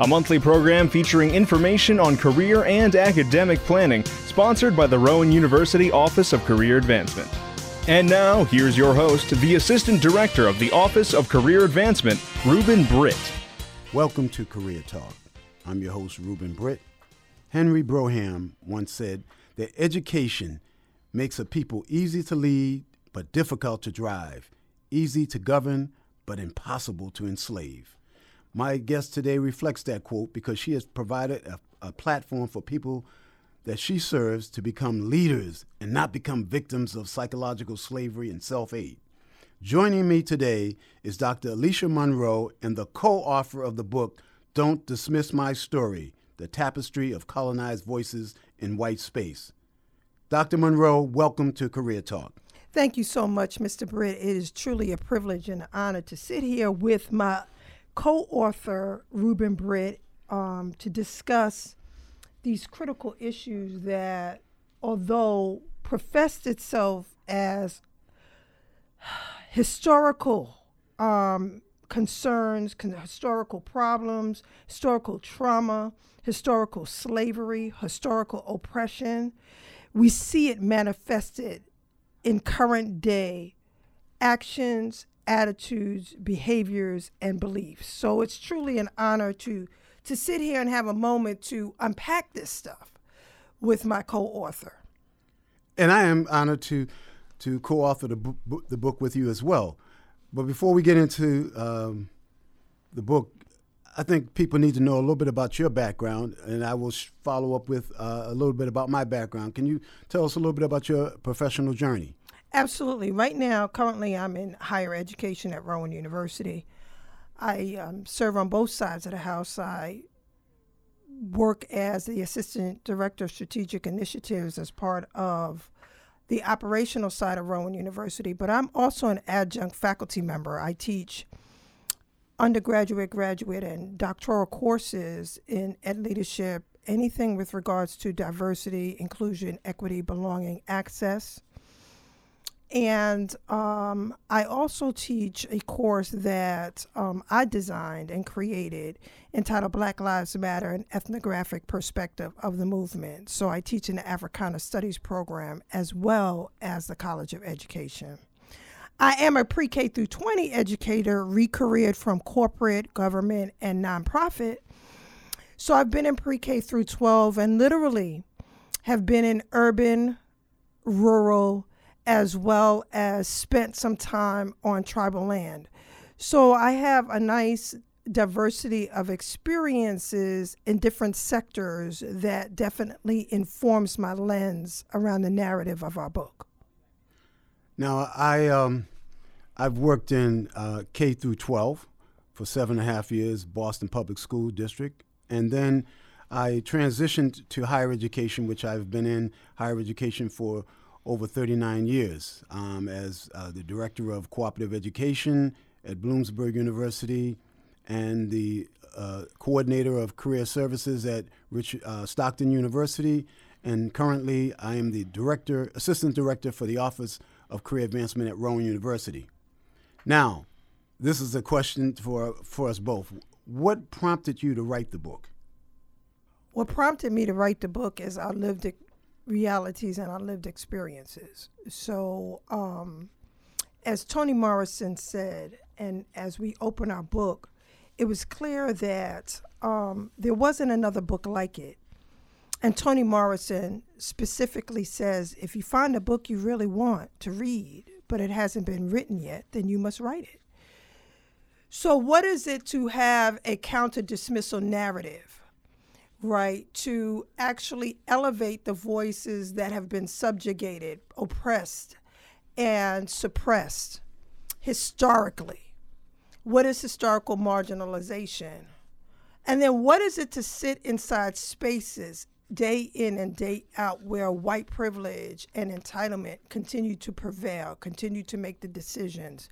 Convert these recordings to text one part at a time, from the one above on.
a monthly program featuring information on career and academic planning, sponsored by the Rowan University Office of Career Advancement. And now, here's your host, the Assistant Director of the Office of Career Advancement, Ruben Britt. Welcome to Career Talk. I'm your host, Ruben Britt. Henry Brougham once said that education makes a people easy to lead but difficult to drive, easy to govern but impossible to enslave. My guest today reflects that quote because she has provided a, a platform for people that she serves to become leaders and not become victims of psychological slavery and self aid. Joining me today is Dr. Alicia Monroe and the co author of the book, Don't Dismiss My Story The Tapestry of Colonized Voices in White Space. Dr. Monroe, welcome to Career Talk. Thank you so much, Mr. Britt. It is truly a privilege and an honor to sit here with my co author, Ruben Britt, um, to discuss these critical issues that, although professed itself as historical um, concerns, con- historical problems, historical trauma, historical slavery, historical oppression, we see it manifested in current day actions, attitudes, behaviors, and beliefs. So it's truly an honor to to sit here and have a moment to unpack this stuff with my co-author. And I am honored to to co-author the book, the book with you as well. But before we get into um, the book, I think people need to know a little bit about your background, and I will sh- follow up with uh, a little bit about my background. Can you tell us a little bit about your professional journey? Absolutely. Right now, currently, I'm in higher education at Rowan University. I um, serve on both sides of the house. I work as the Assistant Director of Strategic Initiatives as part of the operational side of Rowan University, but I'm also an adjunct faculty member. I teach undergraduate, graduate, and doctoral courses in ed leadership, anything with regards to diversity, inclusion, equity, belonging, access. And um, I also teach a course that um, I designed and created entitled Black Lives Matter An Ethnographic Perspective of the Movement. So I teach in the Africana Studies program as well as the College of Education. I am a pre K through 20 educator, recareered from corporate, government, and nonprofit. So I've been in pre K through 12 and literally have been in urban, rural, as well as spent some time on tribal land. So I have a nice diversity of experiences in different sectors that definitely informs my lens around the narrative of our book. Now, I um, I've worked in uh, K through 12 for seven and a half years, Boston Public School District, and then I transitioned to higher education, which I've been in higher education for over 39 years um, as uh, the director of cooperative education at Bloomsburg University and the uh, coordinator of career services at Rich, uh, Stockton University. And currently, I am the director, assistant director for the Office of Career Advancement at Rowan University. Now, this is a question for, for us both. What prompted you to write the book? What prompted me to write the book is our lived realities and our lived experiences. So, um, as Toni Morrison said, and as we open our book, it was clear that um, there wasn't another book like it. And Toni Morrison specifically says if you find a book you really want to read, but it hasn't been written yet, then you must write it. So, what is it to have a counter dismissal narrative? Right, to actually elevate the voices that have been subjugated, oppressed, and suppressed historically. What is historical marginalization? And then what is it to sit inside spaces day in and day out where white privilege and entitlement continue to prevail, continue to make the decisions,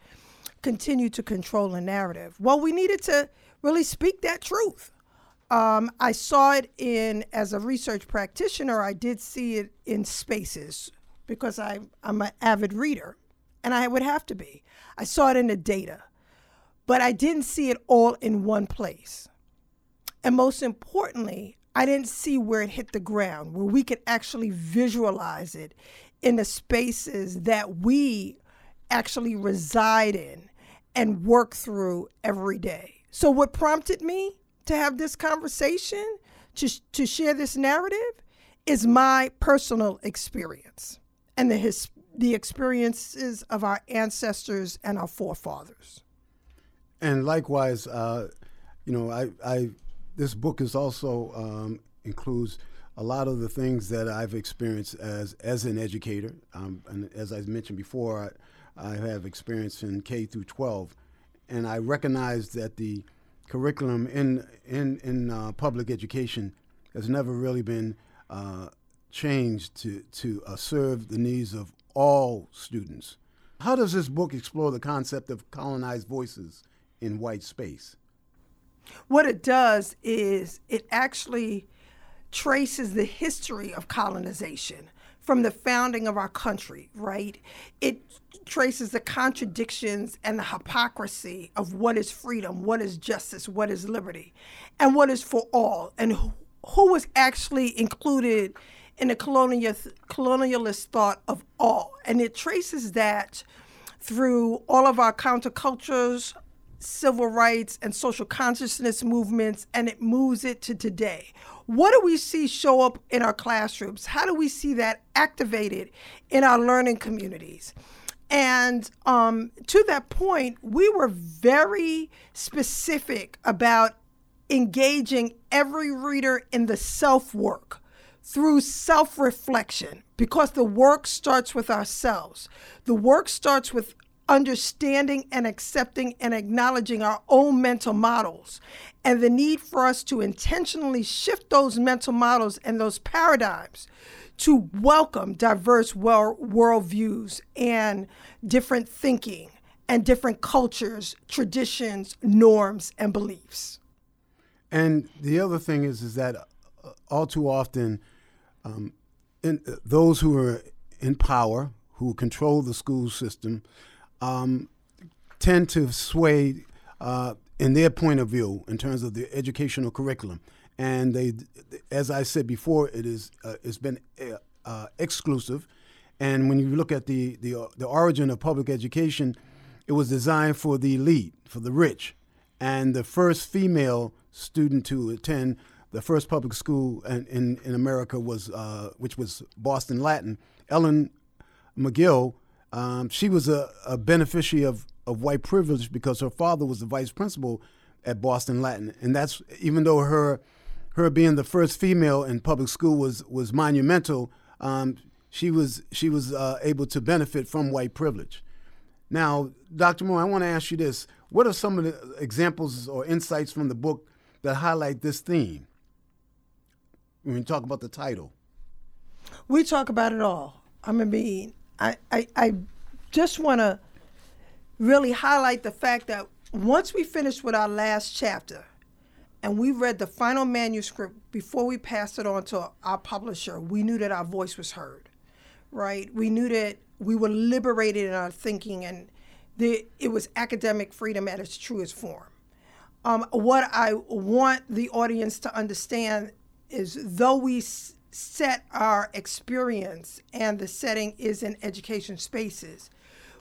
continue to control the narrative. Well, we needed to really speak that truth. Um, I saw it in, as a research practitioner, I did see it in spaces because I, I'm an avid reader and I would have to be. I saw it in the data, but I didn't see it all in one place. And most importantly, I didn't see where it hit the ground, where we could actually visualize it in the spaces that we actually reside in and work through every day. So, what prompted me to have this conversation, to, to share this narrative, is my personal experience and the, his, the experiences of our ancestors and our forefathers. And likewise, uh, you know, I, I this book is also um, includes a lot of the things that I've experienced as as an educator. Um, and as I mentioned before, I, I, have experience in K through 12, and I recognize that the curriculum in in in uh, public education has never really been uh, changed to to uh, serve the needs of all students. How does this book explore the concept of colonized voices in white space? What it does is it actually traces the history of colonization from the founding of our country, right? It traces the contradictions and the hypocrisy of what is freedom, what is justice, what is liberty, and what is for all, and who, who was actually included in the colonial, colonialist thought of all. And it traces that through all of our countercultures, civil rights and social consciousness movements and it moves it to today. What do we see show up in our classrooms? How do we see that activated in our learning communities? And um, to that point, we were very specific about engaging every reader in the self work through self reflection because the work starts with ourselves. The work starts with understanding and accepting and acknowledging our own mental models and the need for us to intentionally shift those mental models and those paradigms to welcome diverse world worldviews and different thinking and different cultures, traditions, norms, and beliefs. And the other thing is, is that uh, all too often, um, in, uh, those who are in power, who control the school system, um, tend to sway uh, in their point of view in terms of the educational curriculum. And they, as I said before, it is uh, it's been uh, uh exclusive. And when you look at the, the the origin of public education, it was designed for the elite, for the rich. And the first female student to attend the first public school in, in, in America was, uh, which was Boston Latin, Ellen McGill, um, she was a, a beneficiary of, of white privilege because her father was the vice principal at Boston Latin, and that's even though her her being the first female in public school was was monumental. Um, she was she was uh, able to benefit from white privilege. Now, Dr. Moore, I want to ask you this: What are some of the examples or insights from the book that highlight this theme? When we talk about the title, we talk about it all. I mean, I, I, I just want to really highlight the fact that once we finished with our last chapter and we read the final manuscript before we passed it on to our publisher, we knew that our voice was heard, right? We knew that we were liberated in our thinking and the, it was academic freedom at its truest form. Um, what I want the audience to understand is though we set our experience and the setting is in education spaces.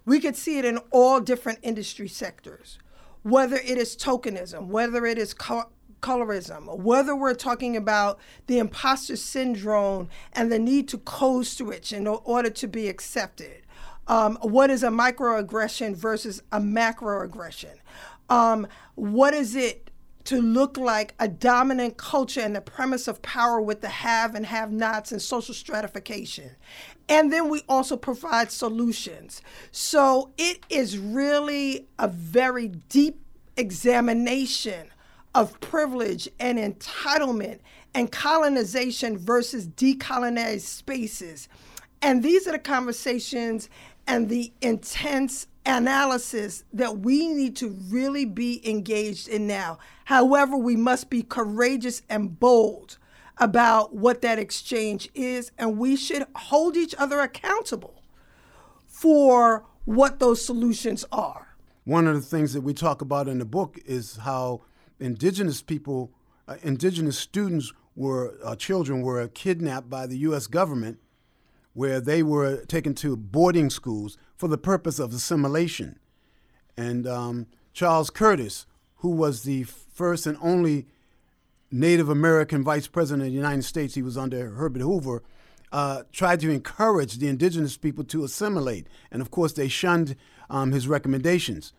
We could see it in all different industry sectors, whether it is tokenism, whether it is co- colorism, whether we're talking about the imposter syndrome and the need to code switch in order to be accepted. Um, what is a microaggression versus a macroaggression? Um, what is it to look like a dominant culture and the premise of power with the have and have nots and social stratification. And then we also provide solutions. So it is really a very deep examination of privilege and entitlement and colonization versus decolonized spaces. And these are the conversations and the intense analysis that we need to really be engaged in now. However, we must be courageous and bold about what that exchange is, and we should hold each other accountable for what those solutions are. One of the things that we talk about in the book is how indigenous people, uh, indigenous students were, uh, children were kidnapped by the U.S. government, where they were taken to boarding schools for the purpose of assimilation. And um, Charles Curtis, who was the first and only Native American vice president of the United States, he was under Herbert Hoover, uh, tried to encourage the indigenous people to assimilate. And of course, they shunned um, his recommendations.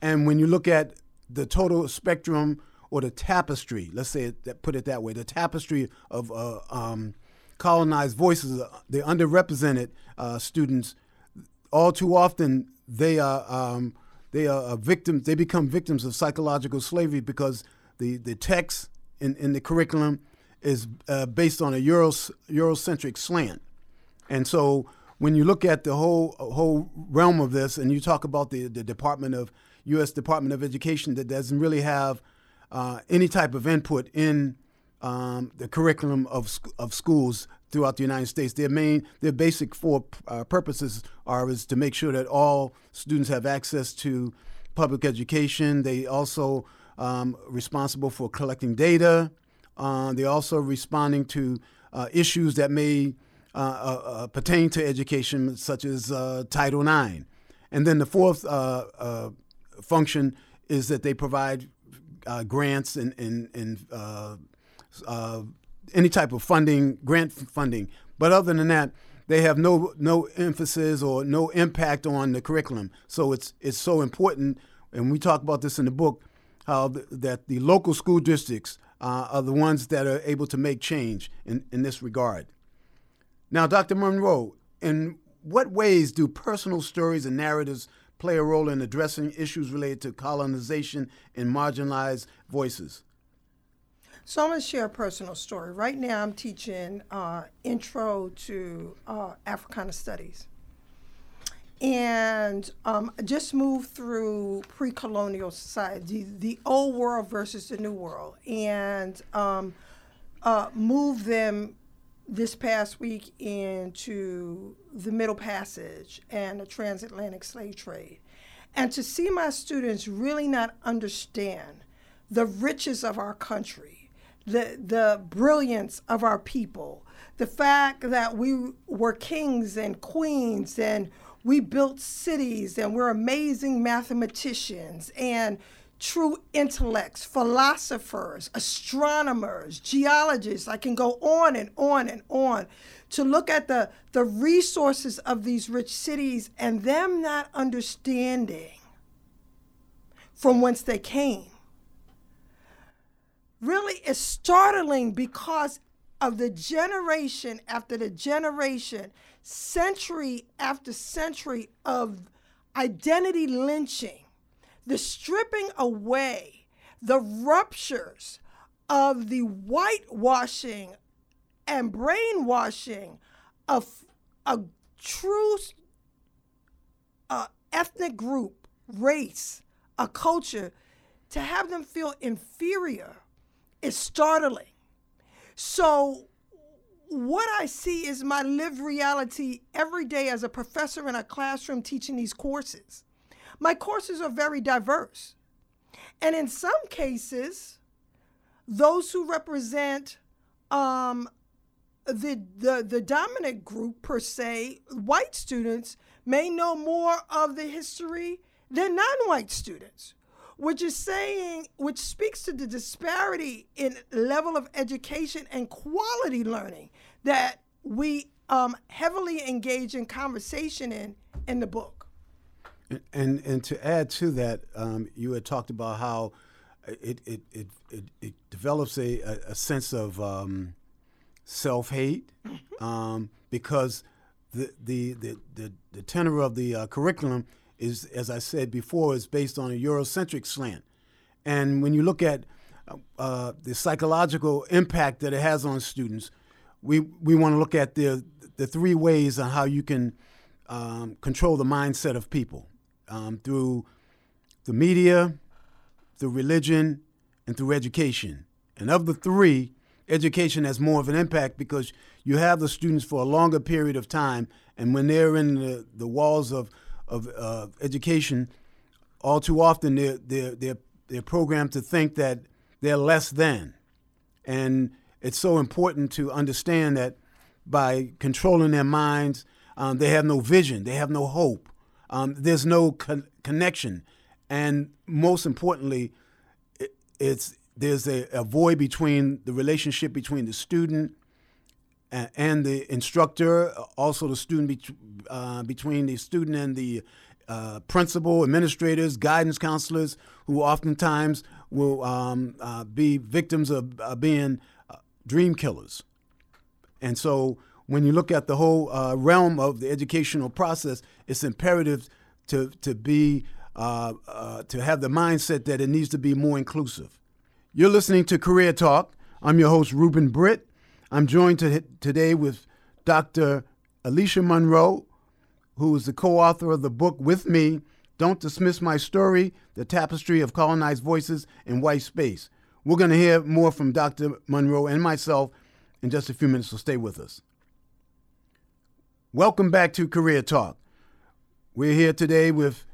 And when you look at the total spectrum or the tapestry, let's say it, put it that way, the tapestry of uh, um, colonized voices, uh, the underrepresented uh, students, all too often they are um, they are victims. They become victims of psychological slavery because the the text in, in the curriculum is uh, based on a Euro, Eurocentric slant, and so when you look at the whole whole realm of this, and you talk about the the Department of U.S. Department of Education that doesn't really have uh, any type of input in um, the curriculum of, of schools throughout the United States. Their main, their basic four uh, purposes are is to make sure that all students have access to public education. They also um, responsible for collecting data. Uh, they're also responding to uh, issues that may uh, uh, uh, pertain to education, such as Title IX. And then the fourth function is that they provide grants and, and, and any type of funding, grant funding. But other than that, they have no no emphasis or no impact on the curriculum. So it's it's so important, and we talk about this in the book, how the, that the local school districts uh, are the ones that are able to make change in, in this regard. Now, Dr. Monroe, in what ways do personal stories and narratives play a role in addressing issues related to colonization and marginalized voices? So I'm going to share a personal story. Right now, I'm teaching uh, Intro to uh, Africana Studies. And um, just moved through pre-colonial society, the, the, old world versus the new world, and um, uh, moved them this past week into the Middle Passage and the transatlantic slave trade. And to see my students really not understand the riches of our country, the the brilliance of our people, the fact that we were kings and queens and we built cities and we're amazing mathematicians and true intellects, philosophers, astronomers, geologists. I can go on and on and on to look at the, the resources of these rich cities and them not understanding from whence they came really is startling because of the generation after the generation, century after century of identity lynching, the stripping away, the ruptures of the whitewashing and brainwashing of a true uh, ethnic group, race, a culture, to have them feel inferior is startling. So, what I see is my lived reality every day as a professor in a classroom teaching these courses. My courses are very diverse. And in some cases, those who represent um, the, the, the dominant group, per se, white students, may know more of the history than non white students which is saying, which speaks to the disparity in level of education and quality learning that we um, heavily engage in conversation in in the book. And and to add to that, um, you had talked about how it it it, it, it develops a, a, sense of um, self hate mm-hmm. um, because the, the the the the tenor of the uh, curriculum is, as I said before, is based on a Eurocentric slant. And when you look at uh, the psychological impact that it has on students, we we want to look at the the three ways on how you can um, control the mindset of people um, through the media, through religion, and through education. And of the three, education has more of an impact because you have the students for a longer period of time, and when they're in the, the walls of of uh, education, all too often they're, they're, they're, they're programmed to think that they're less than. And it's so important to understand that by controlling their minds, um, they have no vision, they have no hope, um, there's no con- connection. And most importantly, it, it's, there's a, a, void between the relationship between the student and, the instructor, also the student uh, between the student and the uh, principal, administrators, guidance counselors, who oftentimes will um, uh, be victims of uh, being uh, dream killers. And so when you look at the whole uh, realm of the educational process, it's imperative to, to be to have the mindset that it needs to be more inclusive. You're listening to Career Talk. I'm your host, Ruben Britt. I'm joined to, today with Dr. Alicia Monroe, who is the co author of the book with me, Don't Dismiss My Story The Tapestry of Colonized Voices in White Space. We're going to hear more from Dr. Monroe and myself in just a few minutes, so stay with us. Welcome back to Career Talk. We're here today with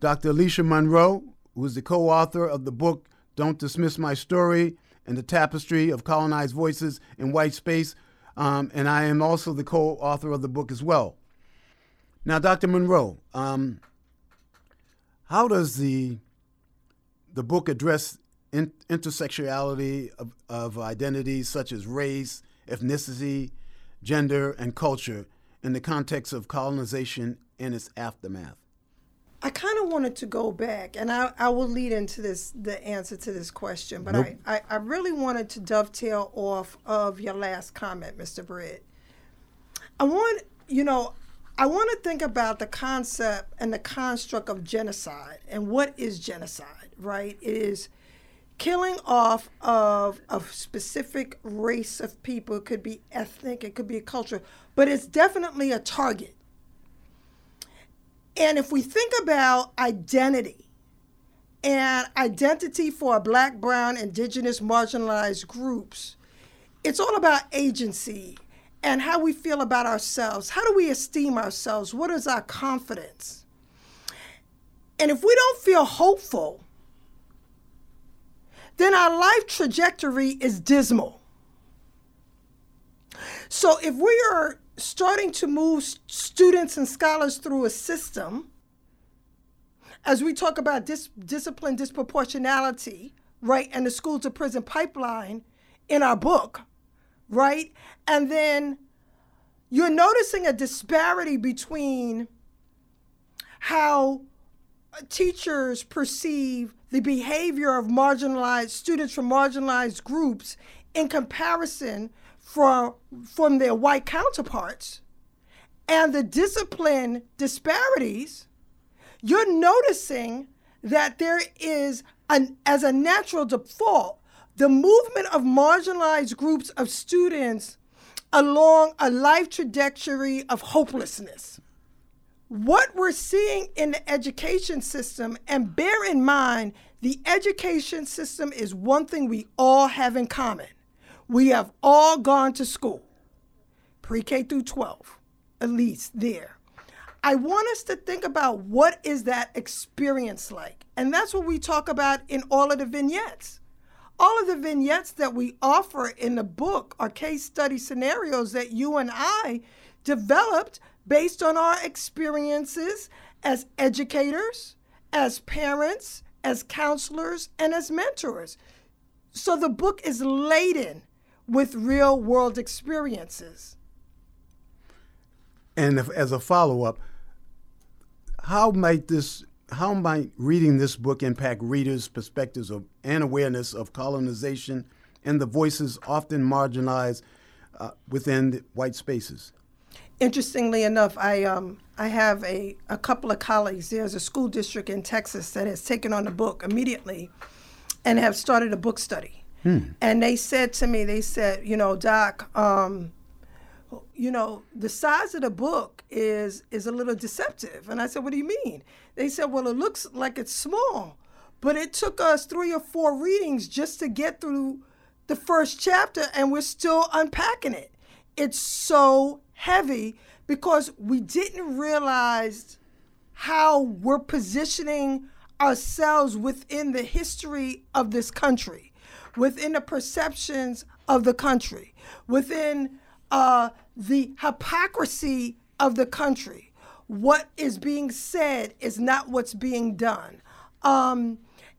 Dr. Alicia Monroe, who is the co author of the book Don't Dismiss My Story and the Tapestry of Colonized Voices in White Space. Um, and I am also the co author of the book as well. Now, Dr. Monroe, um, how does the the book address in, of, of identities such as race, ethnicity, gender, and culture in the context of colonization and its aftermath? I kind of wanted to go back, and I, I will lead into this the answer to this question, but nope. I, I, I really wanted to dovetail off of your last comment, Mr. Britt. I want, you know, I want to think about the concept and the construct of genocide and what is genocide, right? It is killing off of a specific race of people. It could be ethnic, it could be a culture, but it's definitely a target. And if we think about identity and identity for black, brown, indigenous, marginalized groups, it's all about agency and how we feel about ourselves. How do we esteem ourselves? What is our confidence? And if we don't feel hopeful, then our life trajectory is dismal. So if we are starting to move students and scholars through a system, as we talk about dis- discipline disproportionality, right, and the school to prison pipeline in our book, right? And then you're noticing a disparity between how teachers perceive the behavior of marginalized students from marginalized groups in comparison from, from their white counterparts and the discipline disparities, you're noticing that there is, an, as a natural default, the movement of marginalized groups of students along a life trajectory of hopelessness. What we're seeing in the education system, and bear in mind, the education system is one thing we all have in common. We have all gone to school, pre K through 12, at least there. I want us to think about what is that experience like? And that's what we talk about in all of the vignettes. All of the vignettes that we offer in the book are case study scenarios that you and I developed based on our experiences as educators, as parents, as counselors, and as mentors. So the book is laden with real world experiences. And if, as a follow up, how might this how might reading this book impact readers' perspectives of, and awareness of colonization and the voices often marginalized uh, within white spaces? Interestingly enough, I um, I have a, a couple of colleagues. There's a school district in Texas that has taken on the book immediately and have started a book study And they said to me, they said, you know, Doc, um, you know, the size of the book is is a little deceptive. And I said, what do you mean? They said, well, it looks like it's small, but it took us three or four readings just to get through the first chapter, and we're still unpacking it. It's so heavy because we didn't realize how we're positioning ourselves within the history of this country, within the perceptions of the country, within uh, the hypocrisy of the country. What is being said is not what's being done. Um,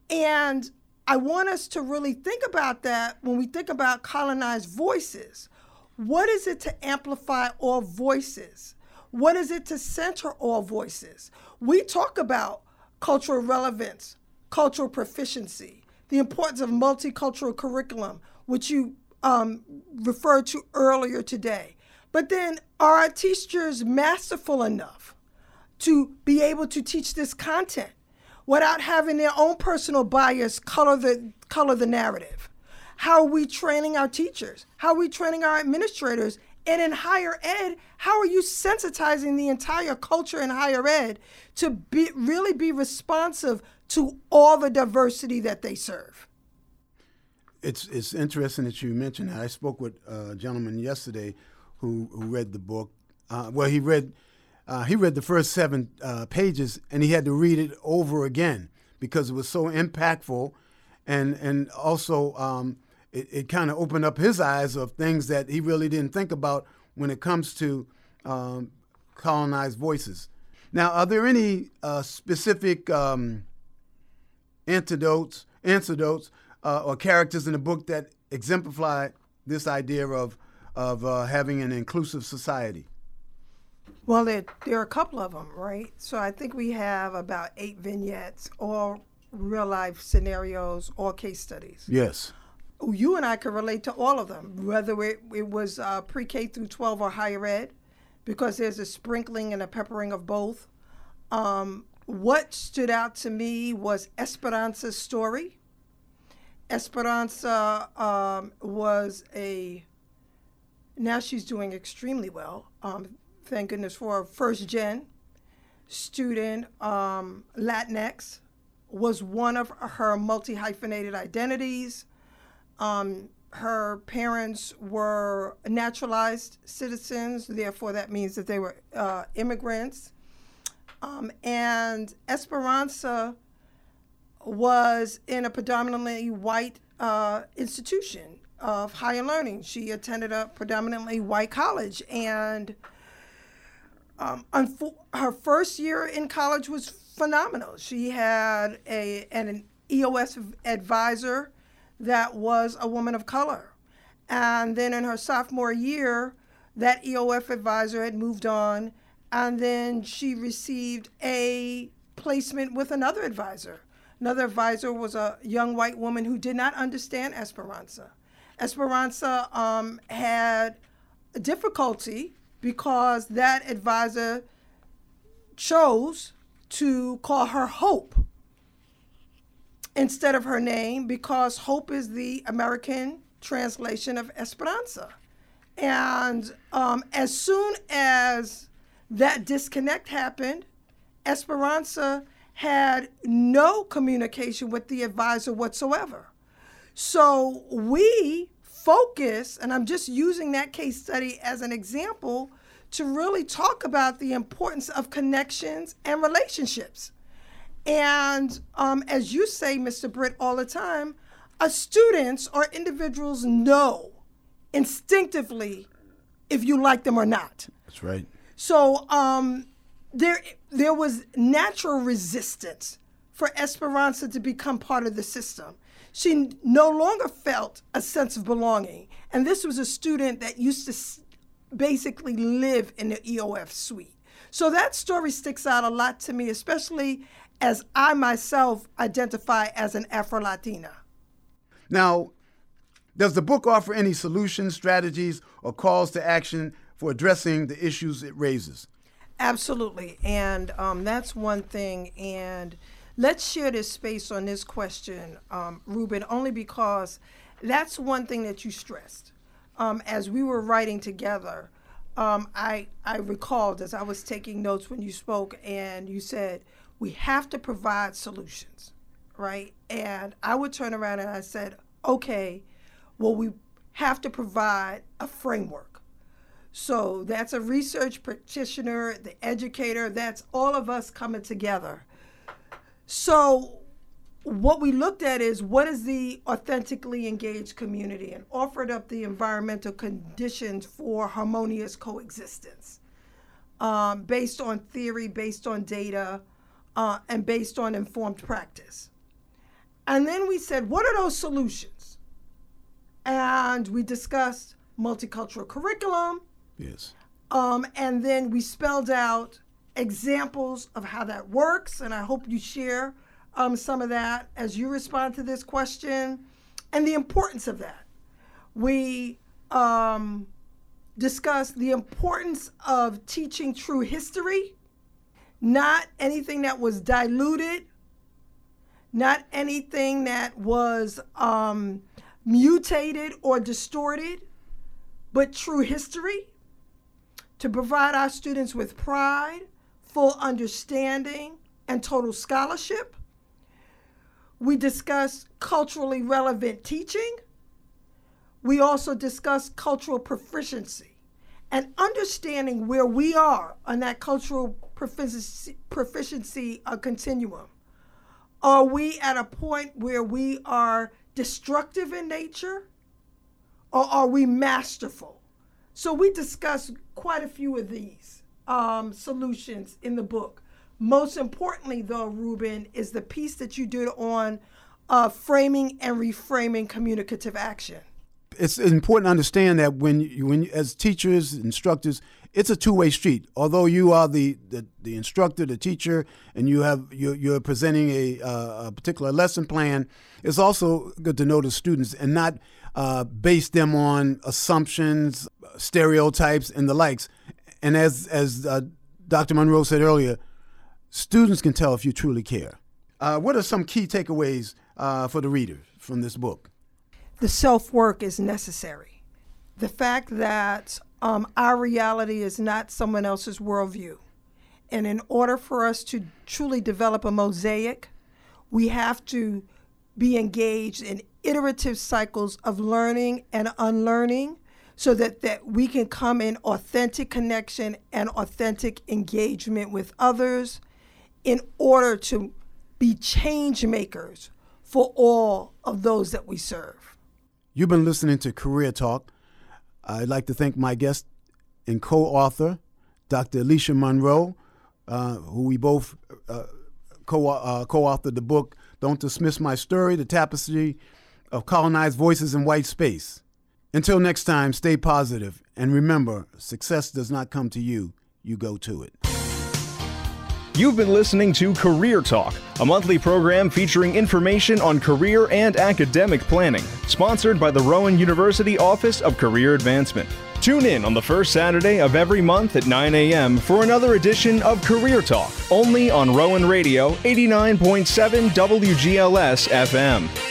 and I want us to really think about that when we think about colonized voices. What is it to amplify all voices? What is it to center all voices? We talk about cultural relevance, cultural proficiency, the importance of multicultural curriculum, which you um, referred to earlier today. But then, are our teachers masterful enough to be able to teach this content without having their own personal bias color the color the narrative? How are we training our teachers? How are we training our administrators? And in higher ed, how are you sensitizing the entire culture in higher ed to be really be responsive to all the diversity that they serve? It's it's interesting that you mentioned that. I spoke with a gentleman yesterday who who read the book. Uh, well, he read uh, he read the first seven uh, pages and he had to read it over again because it was so impactful, and and also um, it, it kind of opened up his eyes of things that he really didn't think about when it comes to um, colonized voices. Now, are there any uh, specific um, antidotes, antidotes, uh, or characters in the book that exemplify this idea of of uh, having an inclusive society? Well, there, there are a couple of them, right? So I think we have about eight vignettes, all real life scenarios, all case studies. Yes. You and I could relate to all of them, whether it, it was uh, pre K through 12 or higher ed, because there's a sprinkling and a peppering of both. Um, what stood out to me was Esperanza's story. Esperanza um, was a, now she's doing extremely well. Um, thank goodness for a first gen student. Um, Latinx was one of her multi hyphenated identities. Um, her parents were naturalized citizens, therefore, that means that they were uh, immigrants. Um, and Esperanza was in a predominantly white uh, institution of higher learning. She attended a predominantly white college, and um, unfo- her first year in college was phenomenal. She had a an EOF advisor that was a woman of color, and then in her sophomore year, that EOF advisor had moved on, and then she received a placement with another advisor. Another advisor was a young white woman who did not understand Esperanza. Esperanza um, had difficulty because that advisor chose to call her Hope instead of her name because Hope is the American translation of Esperanza. And um, as soon as that disconnect happened, Esperanza had no communication with the advisor whatsoever. So we focus, and I'm just using that case study as an example to really talk about the importance of connections and relationships. And um, as you say, Mr. Britt, all the time, uh, students or individuals know instinctively if you like them or not. That's right. So um, there, there was natural resistance for Esperanza to become part of the system. She no longer felt a sense of belonging. And this was a student that used to basically live in the EOF suite. So that story sticks out a lot to me, especially as I myself identify as an Afro Latina. Now, does the book offer any solutions, strategies, or calls to action for addressing the issues it raises? Absolutely. And um, that's one thing. And let's share this space on this question, um, Ruben, only because that's one thing that you stressed. Um, as we were writing together, um, I, I recalled as I was taking notes when you spoke, and you said, we have to provide solutions, right? And I would turn around and I said, okay, well, we have to provide a framework. So that's a research practitioner, the educator, that's all of us coming together. So what we looked at is what is the authentically engaged community and offered up the environmental conditions for harmonious coexistence um, based on theory, based on data, uh, and based on informed practice. And then we said, what are those solutions? And we discussed multicultural curriculum. Yes. Um, and then we spelled out examples of how that works. And I hope you share um, some of that as you respond to this question and the importance of that. We um, discussed the importance of teaching true history, not anything that was diluted, not anything that was um, mutated or distorted, but true history to provide our students with pride, full understanding, and total scholarship we discuss culturally relevant teaching. We also discuss cultural proficiency and understanding where we are on that cultural proficiency, proficiency uh, continuum. Are we at a point where we are destructive in nature or are we masterful? So we discuss quite a few of these um, solutions in the book. Most importantly, though, Ruben, is the piece that you did on uh, framing and reframing communicative action. It's important to understand that when you, when as teachers, instructors, it's a two-way street. Although you are the, the, the instructor, the teacher, and you have you're, you're presenting a, uh, a particular lesson plan, it's also good to know the students and not uh, base them on assumptions, stereotypes, and the likes. And as as uh, Dr. Monroe said earlier, students can tell if you truly care. Uh, what are some key takeaways uh, for the reader from this book? The self work is necessary. The fact that um, our reality is not someone else's worldview. And in order for us to truly develop a mosaic, we have to be engaged in iterative cycles of learning and unlearning so that, that we can come in authentic connection and authentic engagement with others in order to be change makers for all of those that we serve. You've been listening to Career Talk. I'd like to thank my guest and co author, Dr. Alicia Monroe, uh, who we both uh, co uh, authored the book, Don't Dismiss My Story The Tapestry of Colonized Voices in White Space. Until next time, stay positive and remember success does not come to you, you go to it. You've been listening to Career Talk, a monthly program featuring information on career and academic planning, sponsored by the Rowan University Office of Career Advancement. Tune in on the first Saturday of every month at 9 a.m. for another edition of Career Talk, only on Rowan Radio 89.7 WGLS FM.